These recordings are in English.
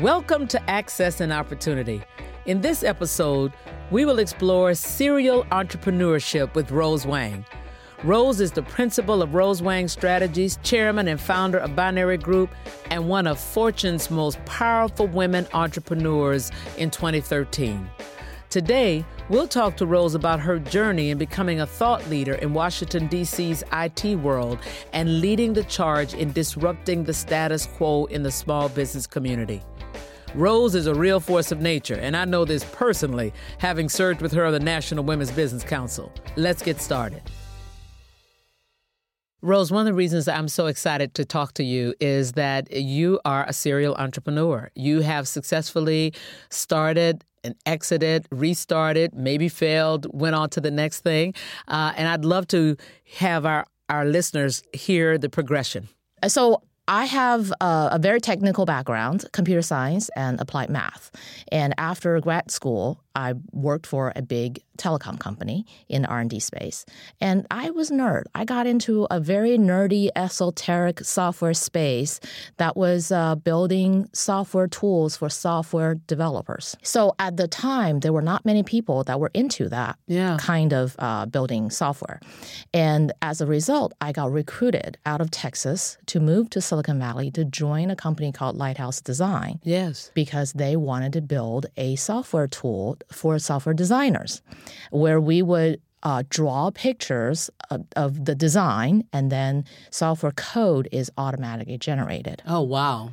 Welcome to Access and Opportunity. In this episode, we will explore serial entrepreneurship with Rose Wang. Rose is the principal of Rose Wang Strategies, chairman and founder of Binary Group, and one of Fortune's most powerful women entrepreneurs in 2013. Today, we'll talk to Rose about her journey in becoming a thought leader in Washington, D.C.'s IT world and leading the charge in disrupting the status quo in the small business community. Rose is a real force of nature, and I know this personally, having served with her on the National Women's Business Council. Let's get started. Rose, one of the reasons I'm so excited to talk to you is that you are a serial entrepreneur. You have successfully started and exited, restarted, maybe failed, went on to the next thing. Uh, and I'd love to have our, our listeners hear the progression. So I have a, a, very technical background, computer science and applied math. And after grad school, I worked for a big telecom company in R&D space. And I was nerd. I got into a very nerdy, esoteric software space that was uh, building software tools for software developers. So at the time, there were not many people that were into that yeah. kind of uh, building software. And as a result, I got recruited out of Texas to move to Silicon Valley to join a company called Lighthouse Design. Yes. Because they wanted to build a software tool for software designers, where we would uh, draw pictures of, of, the design and then software code is automatically generated. Oh, wow.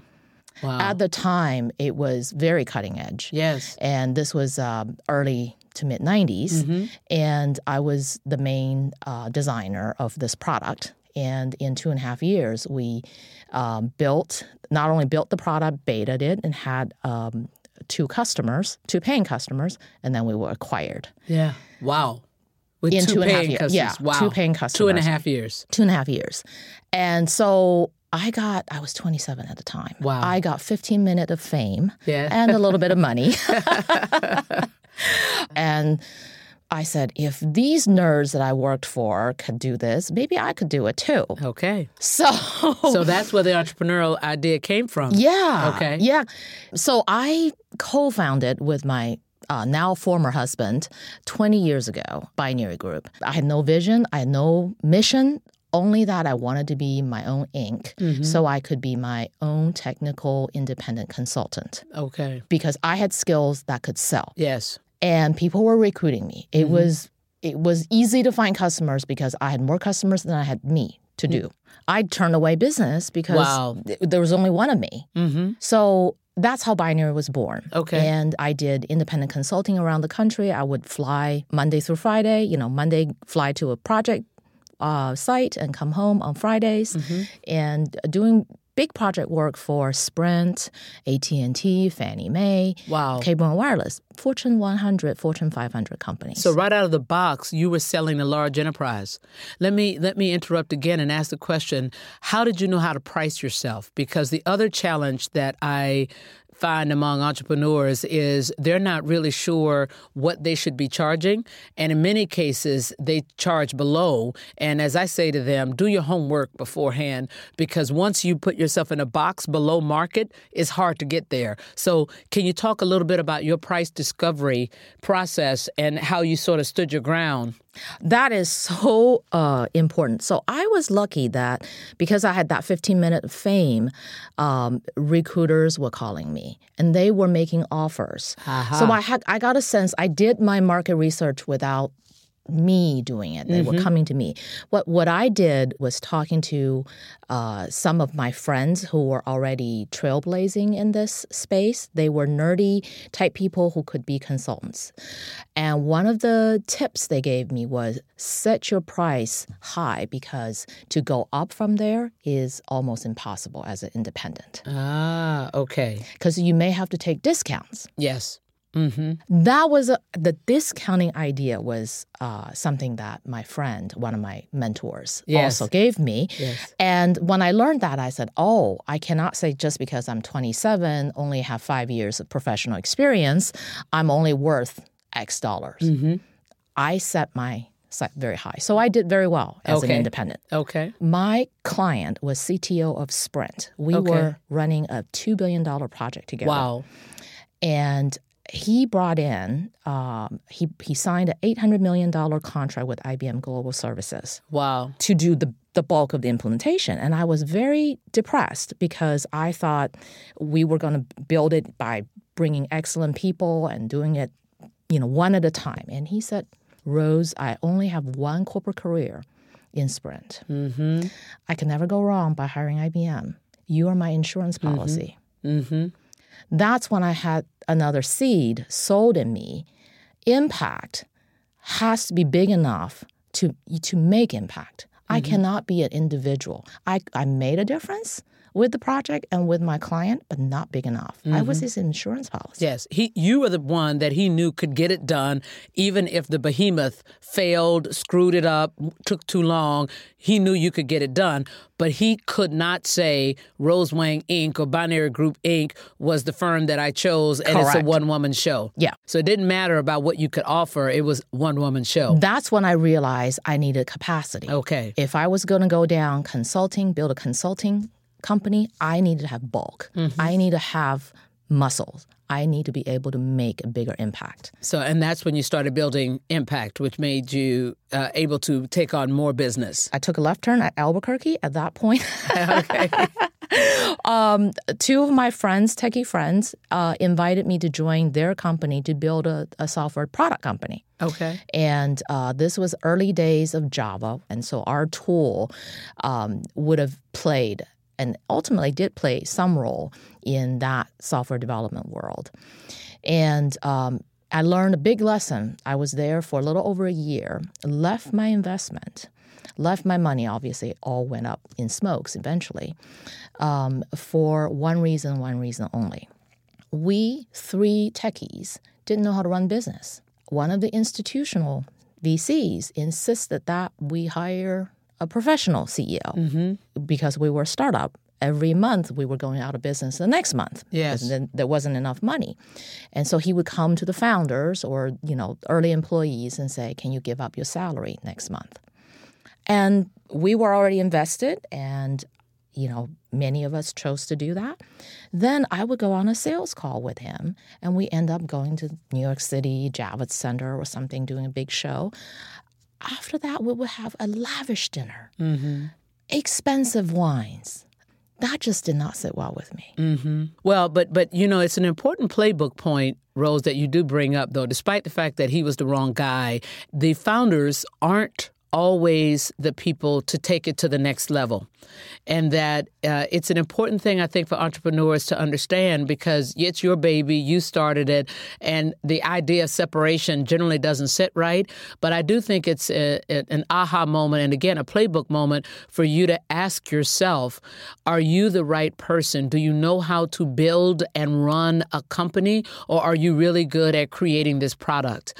Wow. At the time, it was very cutting edge. Yes. And this was uh, early to mid 90s. Mm-hmm. And I was the main uh, designer of this product. And in two and a half years, we um, built, not only built the product, beta it, and had um, two customers, two paying customers, and then we were acquired. Yeah. Wow. With in two, two and a half years. Yeah. Wow. Two paying customers. Two and a half years. Two and a half years. And so I got, I was 27 at the time. Wow. I got 15 minutes of fame yeah. and a little bit of money. and I said, if these nerds that I worked for could do this, maybe I could do it too. Okay. So So that's where the entrepreneurial idea came from. Yeah. Okay. Yeah. So I co-founded with my uh, now former husband 20 years ago, Binary Group. I had no vision, I had no mission, only that I wanted to be my own Inc. mm-hmm. so I could be my own technical independent consultant. Okay. Because I had skills that could sell. Yes and people were recruiting me. It mm-hmm. was it was easy to find customers because I had more customers than I had me to do. I turned away business because wow. th- there was only one of me. Mm-hmm. So that's how Binary was born. Okay. And I did independent consulting around the country. I would fly Monday through Friday. You know, Monday fly to a project uh, site and come home on Fridays, mm-hmm. and doing big project work for Sprint, AT&T, Fannie Mae, wow. Cable and Wireless, Fortune 100, Fortune 500 companies. So right out of the box, you were selling a large enterprise. Let me let me interrupt again and ask the question: How did you know how to price yourself? Because the other challenge that I find among entrepreneurs is they're not really sure what they should be charging. And in many cases, they charge below. And as I say to them, do your homework beforehand because once you put yourself in a box below market, it's hard to get there. So, can you talk a little bit about your price discovery process and how you sort of stood your ground? That is so uh, important. So I was lucky that because I had that 15 minute fame, um, recruiters were calling me and they were making offers. Uh-huh. So I had I got a sense. I did my market research without me doing it. They mm-hmm. were coming to me. What what I did was talking to uh, some of my friends who were already trailblazing in this space. They were nerdy type people who could be consultants. And one of the tips they gave me was set your price high because to go up from there is almost impossible as an independent. Ah, okay. Because you may have to take discounts. Yes. Mm-hmm. That was a, the discounting idea was uh, something that my friend, one of my mentors, yes. also gave me. Yes. And when I learned that, I said, "Oh, I cannot say just because I'm 27, only have five years of professional experience, I'm only worth X dollars." Mm-hmm. I set my si- very high. So I did very well as an independent. Okay. My client was CTO of Sprint. We Okay. were running a $2 billion project together. Wow. And he brought in, um, he, he signed an $800 million contract with IBM Global Services Wow. to do the, the bulk of the implementation. And I was very depressed because I thought we were going to build it by bringing excellent people and doing it, you know, one at a time. And he said, Rose, I only have one corporate career in Sprint. Mm-hmm. I can never go wrong by hiring IBM. You are my insurance policy. Mm-hmm. That's when I had another seed sold in me. Impact has to be big enough to to make impact. I mm-hmm. cannot be an individual. I, I made a difference with the project and with my client, but not big enough. I was mm-hmm. his insurance policy. Yes, he. You were the one that he knew could get it done, even if the behemoth failed, screwed it up, took too long. He knew you could get it done, but he could not say Rose Wang Inc. or Binary Group Inc. was the firm that I chose, and it's a one woman show. Yeah. So it didn't matter about what you could offer; it was one woman show. That's when I realized I needed capacity. Okay. If I was going to go down consulting, build a consulting company, I needed to have bulk. I need to have muscles. I need to be able to make a bigger impact. So, and that's when you started building impact, which made you uh, able to take on more business. I took a left turn at Albuquerque at that point. okay. um, two of my friends, techie friends, uh, invited me to join their company to build a, a software product company. Okay. And uh, this was early days of Java. And so our tool um, would have played and ultimately did play some role in that software development world. And um, I learned a big lesson. I was there for a little over a year, left my investment, left my money, obviously, all went up in smokes eventually, um, for one reason, one reason only. We three techies didn't know how to run business. One of the institutional VCs insisted that we hire a professional CEO mm-hmm. because we were a startup. Every month we were going out of business the next month. Yes. then there wasn't enough money. And so he would come to the founders or, you know, early employees and say, Can you give up your salary next month? And we were already invested and you know, many of us chose to do that. Then I would go on a sales call with him, and we end up going to New York City, Javits Center, or something, doing a big show. After that, we would have a lavish dinner, mm-hmm. expensive wines. That just did not sit well with me. Mm-hmm. Well, but but you know, it's an important playbook point, Rose, that you do bring up. Though, despite the fact that he was the wrong guy, the founders aren't always the people to take it to the next level, and that uh, it's an important thing I think for entrepreneurs to understand because it's your baby, you started it, and the idea of separation generally doesn't sit right. But I do think it's a, a- an aha moment, and again, a playbook moment for you to ask yourself: Are you the right person? Do you know how to build and run a company, or are you really good at creating this product?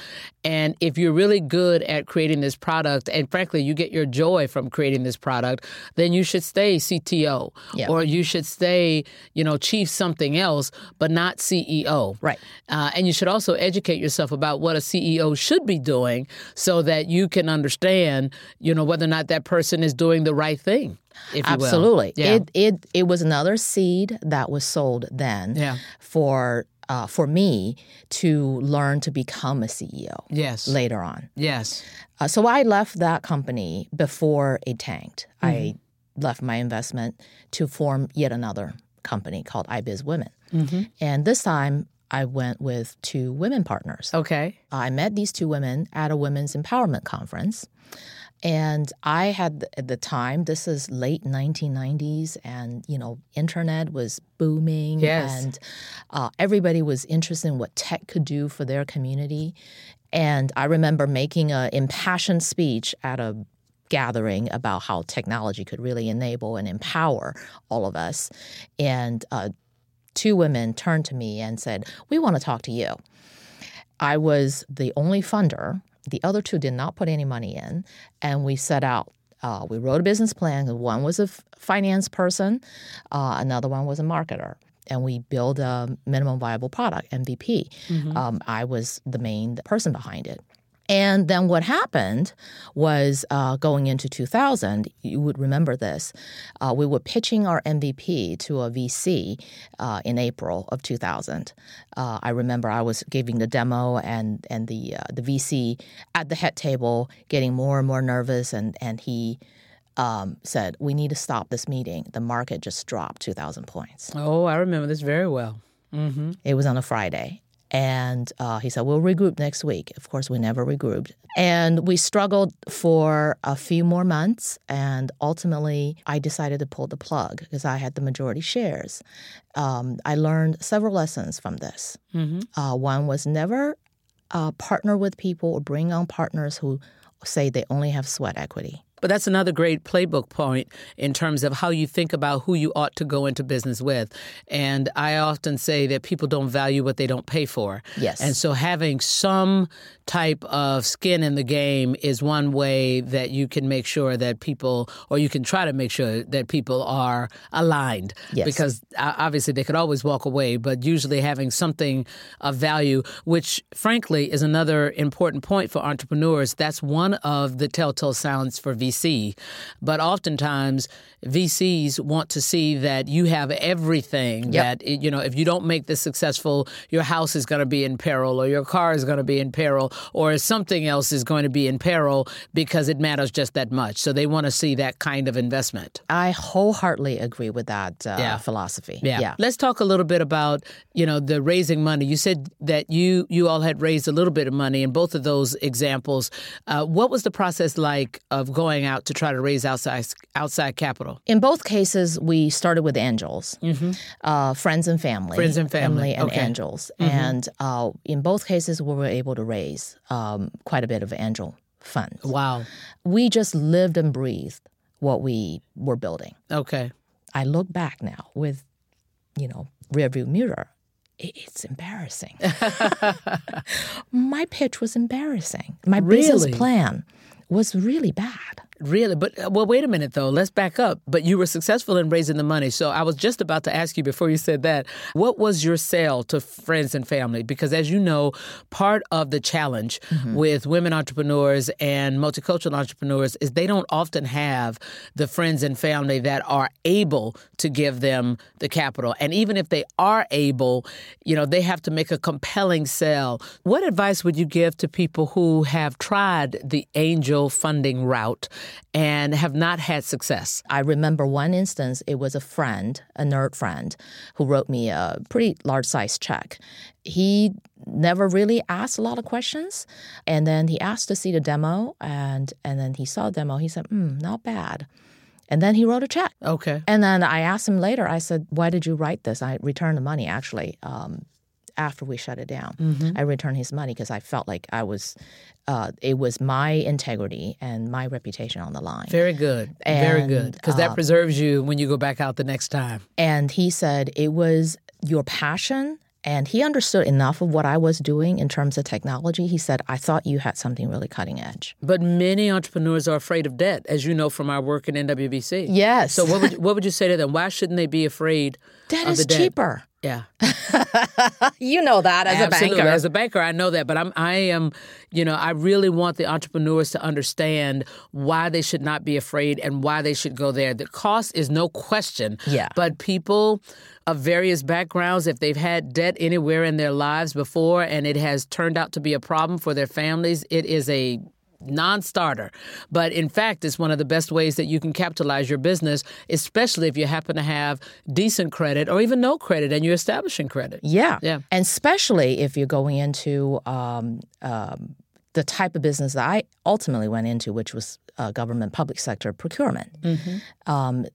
And if you're really good at creating this product, and frankly, you get your joy from creating this product, then you should stay CTO, Yeah. or you should stay, you know, chief something else, but not CEO. Right. Uh, and you should also educate yourself about what a CEO should be doing, so that you can understand, you know, whether or not that person is doing the right thing. If you will. Absolutely. Yeah. It, it, it was another seed that was sold then Yeah. for, uh, for me to learn to become a CEO Yes. later on. Yes. Uh, so I left that company before it tanked. I left my investment to form yet another company called iBiz Women. And this time I went with two women partners. Okay. I met these two women at a women's empowerment conference. And I had at the time, this is late 1990s, and you know, internet was booming, Yes. and uh, everybody was interested in what tech could do for their community. And I remember making an impassioned speech at a gathering about how technology could really enable and empower all of us. And uh, two women turned to me and said, "We want to talk to you." I was the only funder. The other two did not put any money in, and we set out. Uh, we wrote a business plan. One was a f- finance person, uh, another one was a marketer, and we built a minimum viable product (MVP). Um, I was the main person behind it, And then what happened was uh, going into 2000, you would remember this, uh, we were pitching our MVP to a VC uh, in April of 2000. Uh, I remember I was giving the demo and, and the, uh, the VC at the head table getting more and more nervous, and, and he um, said, We need to stop this meeting. The market just dropped 2,000 points. Oh, I remember this very well. Mm-hmm. It was on a Friday. And uh, he said, We'll regroup next week. Of course, we never regrouped. And we struggled for a few more months. And ultimately, I decided to pull the plug because I had the majority shares. Um, I learned several lessons from this. Mm-hmm. Uh, one was never uh, partner with people or bring on partners who say they only have sweat equity. But that's another great playbook point in terms of how you think about who you ought to go into business with. And I often say that people don't value what they don't pay for. Yes. And so having some type of skin in the game is one way that you can make sure that people, or you can try to make sure that people are aligned. Yes. Because uh, obviously they could always walk away, but usually having something of value, which frankly is another important point for entrepreneurs. That's one of the telltale signs for VC. But oftentimes, VCs want to see that you have everything. Yep. That you know, if you don't make this successful, your house is going to be in peril, or your car is going to be in peril, or something else is going to be in peril because it matters just that much. So they want to see that kind of investment. I wholeheartedly agree with that uh, Yeah. philosophy. Yeah. Let's talk a little bit about, you know, the raising money. You said that you you all had raised a little bit of money in both of those examples. Uh, what was the process like of going out to try to raise outside outside capital? In both cases, we started with angels, uh, friends and family, Mm-hmm. Friends and family, and okay. Mm-hmm. angels. And uh, in both cases, we were able to raise um, quite a bit of angel funds. Wow. We just lived and breathed what we were building. Okay. I look back now with, you know, rearview mirror. It's embarrassing. My pitch was embarrassing. My business plan was really bad. Really? But uh, well, wait a minute though. Let's back up. But you were successful in raising the money. So I was just about to ask you before you said that. What was your sale to friends and family? Because as you know, part of the challenge with women entrepreneurs and multicultural entrepreneurs is they don't often have the friends and family that are able to give them the capital. And even if they are able, you know, they have to make a compelling sale. What advice would you give to people who have tried the angel funding route and have not had success? I remember one instance, it was a friend, a nerd friend, who wrote me a pretty large size check. He never really asked a lot of questions. And then he asked to see the demo, and, and then he saw the demo. He said, hmm, not bad. And then he wrote a check. Okay. And then I asked him later, I said, Why did you write this? I returned the money actually um, after we shut it down. I returned his money because I felt like I was, uh, it was my integrity and my reputation on the line. Very good. Very good. Because that preserves you when you go back out the next time. And he said it was your passion. And he understood enough of what I was doing in terms of technology. He said, I thought you had something really cutting edge. But many entrepreneurs are afraid of debt, as you know from our work in NWBC. Yes. So what would you, what would you say to them? Why shouldn't they be afraid debt of is debt? cheaper. Yeah. You know that as Absolutely. A banker. As a banker, I know that, but I'm I am, you know, I really want the entrepreneurs to understand why they should not be afraid and why they should go there. The cost is no question. Yeah. But people of various backgrounds, if they've had debt anywhere in their lives before and it has turned out to be a problem for their families, it is a non-starter but in fact it's one of the best ways that you can capitalize your business especially if you happen to have decent credit or even no credit and you're establishing credit Yeah. Yeah. And especially if you're going into um, um, the type of business that I ultimately went into, which was uh, government public sector procurement. Um,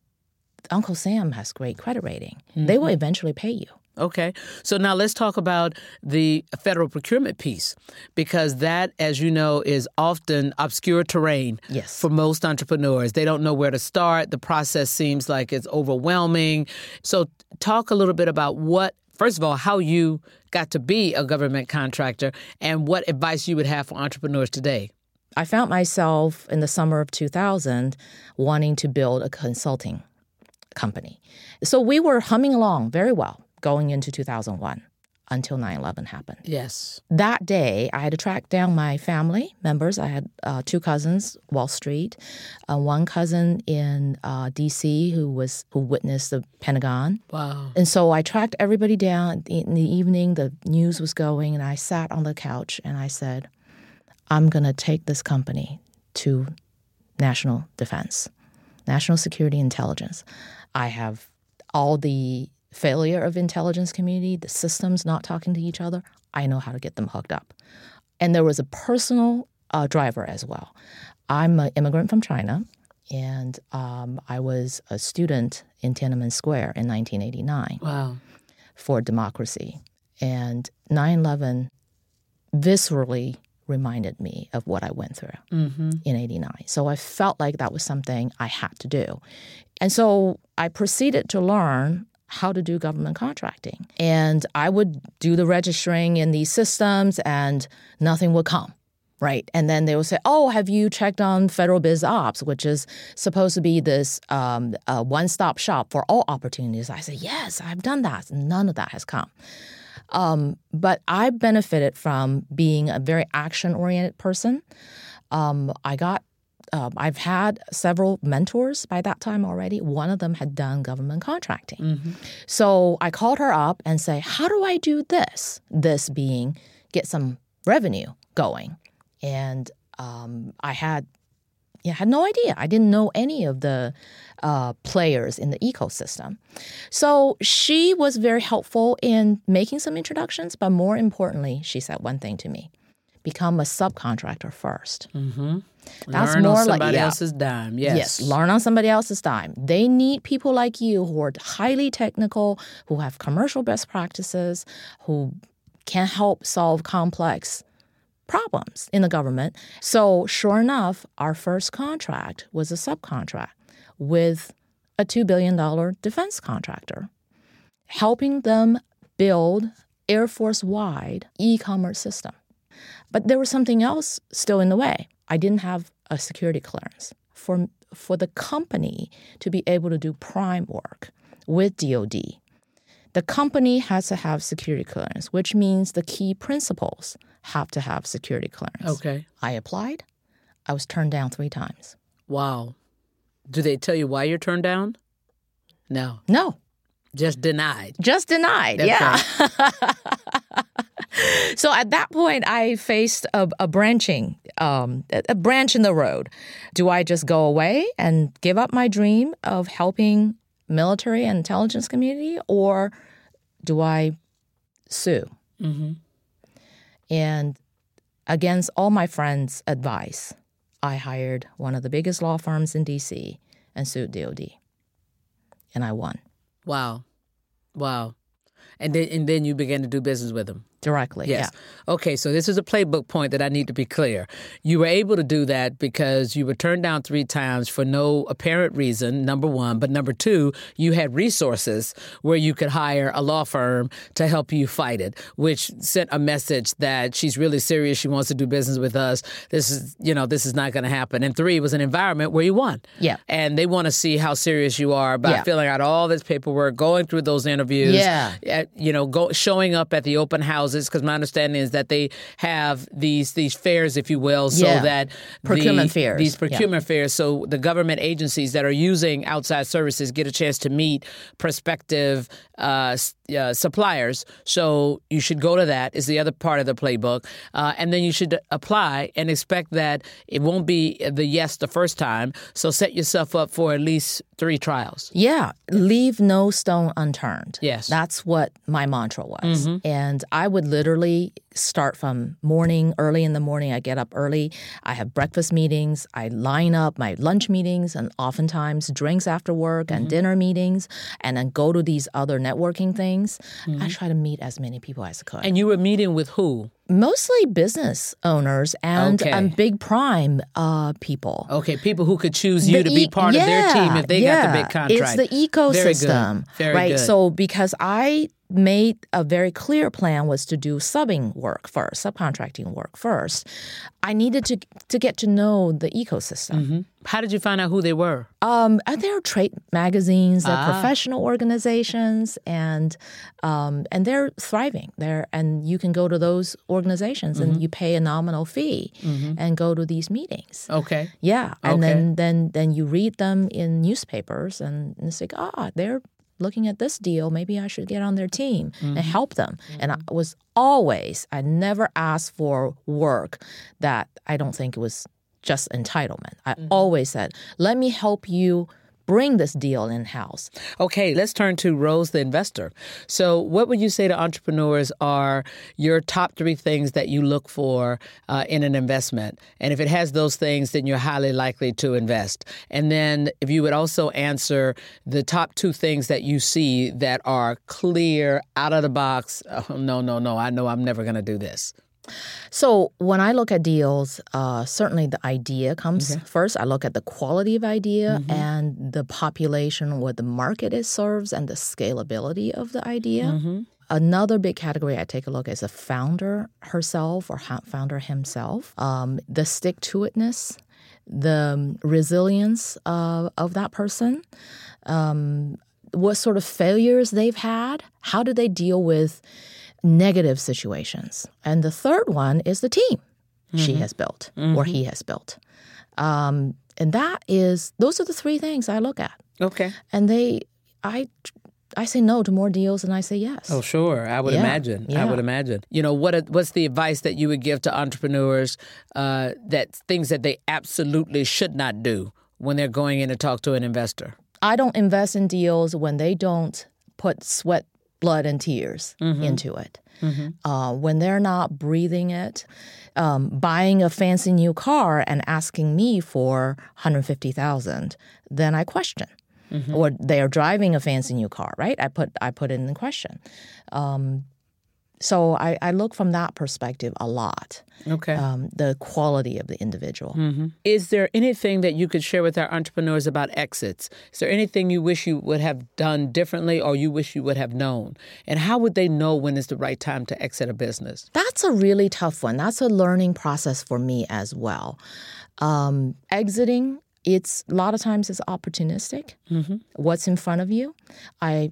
Uncle Sam has great credit rating. They mm-hmm. will eventually pay you. Okay. So now let's talk about the federal procurement piece because that, as you know, is often obscure terrain Yes. for most entrepreneurs. They don't know where to start. The process seems like it's overwhelming. So, talk a little bit about what, first of all, how you got to be a government contractor and what advice you would have for entrepreneurs today. I found myself in the summer of 2000 wanting to build a consulting company. So we were humming along very well going into 2001. until 9 11 happened. Yes. That day, I had to track down my family members. I had uh, two cousins, Wall Street, uh, one cousin in uh, D.C. who was who witnessed the Pentagon. Wow. And so I tracked everybody down. In the evening, the news was going, and I sat on the couch and I said, I'm going to take this company to national defense, national security intelligence. I have all the failure of intelligence community, the systems not talking to each other. I know how to get them hooked up. And there was a personal uh, driver as well. I'm an immigrant from China, and um, I was a student in Tiananmen Square in 1989 Wow. for democracy. And 9 11 viscerally reminded me of what I went through Mm-hmm. in 89. So I felt like that was something I had to do. And so I proceeded to learn how to do government contracting. And I would do the registering in these systems and nothing would come. Right. And then they would say, Oh, have you checked on Federal Biz Ops, which is supposed to be this um, uh, one stop shop for all opportunities? I said, Yes, I've done that. None of that has come. Um, but I benefited from being a very action oriented person. Um, I got, uh, I've had several mentors by that time already. One of them had done government contracting. Mm-hmm. So I called her up and say, "How do I do this?" This being get some revenue going, and um, I had, yeah, had no idea. I didn't know any of the uh, players in the ecosystem. So she was very helpful in making some introductions, but more importantly, she said one thing to me: become a subcontractor first. Mm-hmm. That's Learn more on like- somebody yeah. else's dime. Yes. Yes, learn on somebody else's time. They need people like you who are highly technical, who have commercial best practices, who can help solve complex problems in the government. So, sure enough, our first contract was a subcontract with a $2 billion defense contractor, helping them build Air Force wide e commerce system. But there was something else still in the way. I didn't have a security clearance. For, for the company to be able to do prime work with DoD, the company has to have security clearance, which means the key principals have to have security clearance. Okay. I applied. I was turned down three times. Wow. Do they tell you why you're turned down? No. No, Just denied. just denied. Okay. Yeah. so at that point, I faced a, a branching, um, a branch in the road. Do I just go away and give up my dream of helping military and intelligence community, or do I sue? Mm-hmm. And against all my friends' advice, I hired one of the biggest law firms in DC and sued DOD. And I won Wow. Wow. And then and then you began to do business with them. Directly. Yes. Yeah. Okay, so this is a playbook point that I need to be clear. You were able to do that because you were turned down three times for no apparent reason, number one. But number two, you had resources where you could hire a law firm to help you fight it, which sent a message that she's really serious. She wants to do business with us. This is, you know, this is not going to happen. And three was an environment where you won. Yeah. And they want to see how serious you are by Yeah. filling out all this paperwork, going through those interviews Yeah. at, you know, go showing up at the open houses because my understanding is that they have these these fairs, if you will, so Yeah. that Procurement the, fairs, these yeah. procurement fairs, so the government agencies that are using outside services get a chance to meet prospective uh, uh, suppliers. So you should go to that. Is the other part of the playbook, uh, and then you should apply and expect that it won't be the yes the first time. So set yourself up for at least three trials. Yeah, leave no stone unturned. Yes. That's what my mantra was. And I would literally start from morning, early in the morning. I get up early. I have breakfast meetings. I line up my lunch meetings and oftentimes drinks after work and dinner meetings, and then go to these other networking things. I try to meet as many people as I could. And you were meeting with who? Mostly business owners and, Okay. and big prime uh, people. Okay, people who could choose you The to be part of their team if they got the big contract. It's the Very good. ecosystem, Very right? good. So because I made a very clear plan was to do subbing work first, subcontracting work first. I needed to to get to know the ecosystem. Mm-hmm. How did you find out who they were? Um, there are trade magazines, they're ah. professional organizations, and um, and they're thriving. There, and you can go to those organizations mm-hmm. and you pay a nominal fee mm-hmm. and go to these meetings. Okay. Yeah, and okay. then then then you read them in newspapers, and it's like, ah, they're looking at this deal, maybe I should get on their team mm-hmm. and help them. Mm-hmm. And I was always, I never asked for work that I don't think it was just entitlement. I mm-hmm. always said, let me help you bring this deal in house. Okay, let's turn to Rose, the investor. So, what would you say to entrepreneurs are your top three things that you look for uh, in an investment? And if it has those things, then you're highly likely to invest. And then, if you would also answer the top two things that you see that are clear, out of the box, oh, no, no, no, I know I'm never going to do this. So when I look at deals, uh, certainly the idea comes okay. first. I look at the quality of idea mm-hmm. and the population, what the market it serves, and the scalability of the idea. Mm-hmm. Another big category I take a look at is the founder herself or founder himself, um, the stick to itness, the resilience uh, of that person. Um, what sort of failures they've had? How do they deal with negative situations. And the third one is the team mm-hmm. she has built mm-hmm. or he has built. Um, and that is, those are the three things I look at. Okay. And they, I, I say no to more deals than I say yes. Oh, sure. I would yeah. imagine. Yeah. I would imagine. You know, what what's the advice that you would give to entrepreneurs uh, that things that they absolutely should not do when they're going in to talk to an investor? I don't invest in deals when they don't put sweat blood and tears mm-hmm. into it. Mm-hmm. Uh, when they're not breathing it, um, buying a fancy new car and asking me for 150,000, then I question. Mm-hmm. Or they are driving a fancy new car, right? I put I put it in question. Um, so I, I, look from that perspective a lot. Okay. Um, the quality of the individual. Mm-hmm. Is there anything that you could share with our entrepreneurs about exits? Is there anything you wish you would have done differently or you wish you would have known? And how would they know when is the right time to exit a business? That's a really tough one. That's a learning process for me as well. Um, exiting it's a lot of times it's opportunistic. Mm-hmm. What's in front of you? I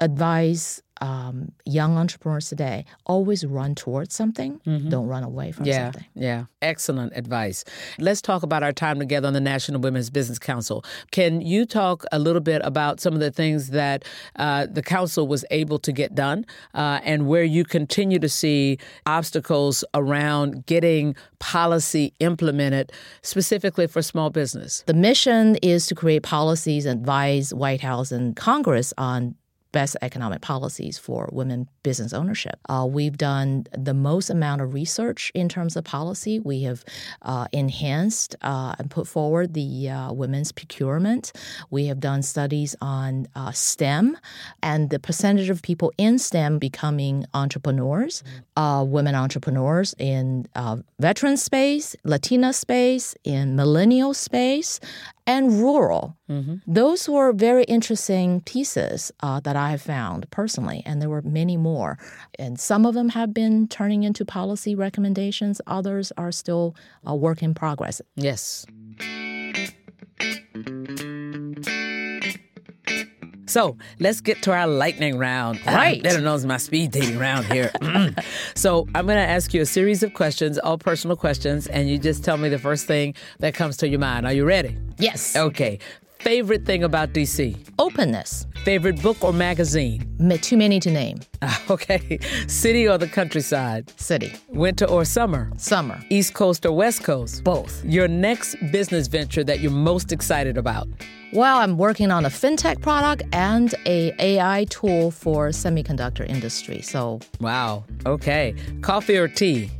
advise um, young entrepreneurs today always run towards something mm-hmm. don't run away from yeah, something. yeah. Excellent advice. Let's talk about our time together on the national women's business council. Can you talk a little bit about some of the things that uh, the council was able to get done uh, and where you continue to see obstacles around getting policy implemented specifically for small business? The mission is to create policies and advise white house and congress on best economic policies for women business ownership. Uh, we've done the most amount of research in terms of policy. We have uh, enhanced uh, and put forward the uh, women's procurement. We have done studies on uh, STEM and the percentage of people in STEM becoming entrepreneurs, uh, women entrepreneurs in veteran space, Latina space, in millennial space, and rural. Mm-hmm. Those were very interesting pieces uh, that I have found personally, and there were many more. And some of them have been turning into policy recommendations, others are still a work in progress. Yes. So let's get to our lightning round. Right. Better knows my speed dating round here. Mm. so I'm going to ask you a series of questions, all personal questions, and you just tell me the first thing that comes to your mind. Are you ready? Yes. Okay. Favorite thing about DC? Openness. Favorite book or magazine? Too many to name. Okay. City or the countryside? City. Winter or summer? Summer. East Coast or West Coast? Both. Your next business venture that you're most excited about? Well, I'm working on a fintech product and a AI tool for semiconductor industry. So, wow. Okay. Coffee or tea?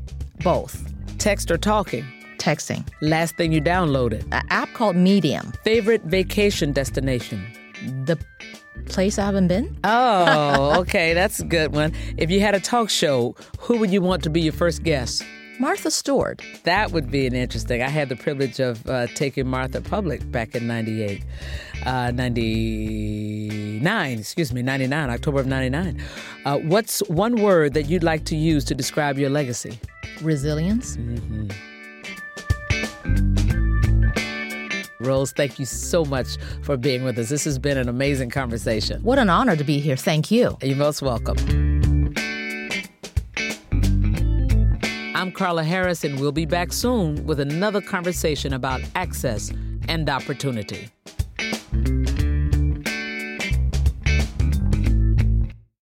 Both. Text or talking? Texting. Last thing you downloaded? An app called Medium. Favorite vacation destination? The place I haven't been. Oh, okay. That's a good one. If you had a talk show, who would you want to be your first guest? Martha Stewart. That would be an interesting. I had the privilege of uh, taking Martha public back in 98, uh, 99, excuse me, 99, October of 99. Uh, what's one word that you'd like to use to describe your legacy? Resilience. Mm-hmm. Rose, thank you so much for being with us. This has been an amazing conversation. What an honor to be here. Thank you. You're most welcome. I'm Carla Harris, and we'll be back soon with another conversation about access and opportunity.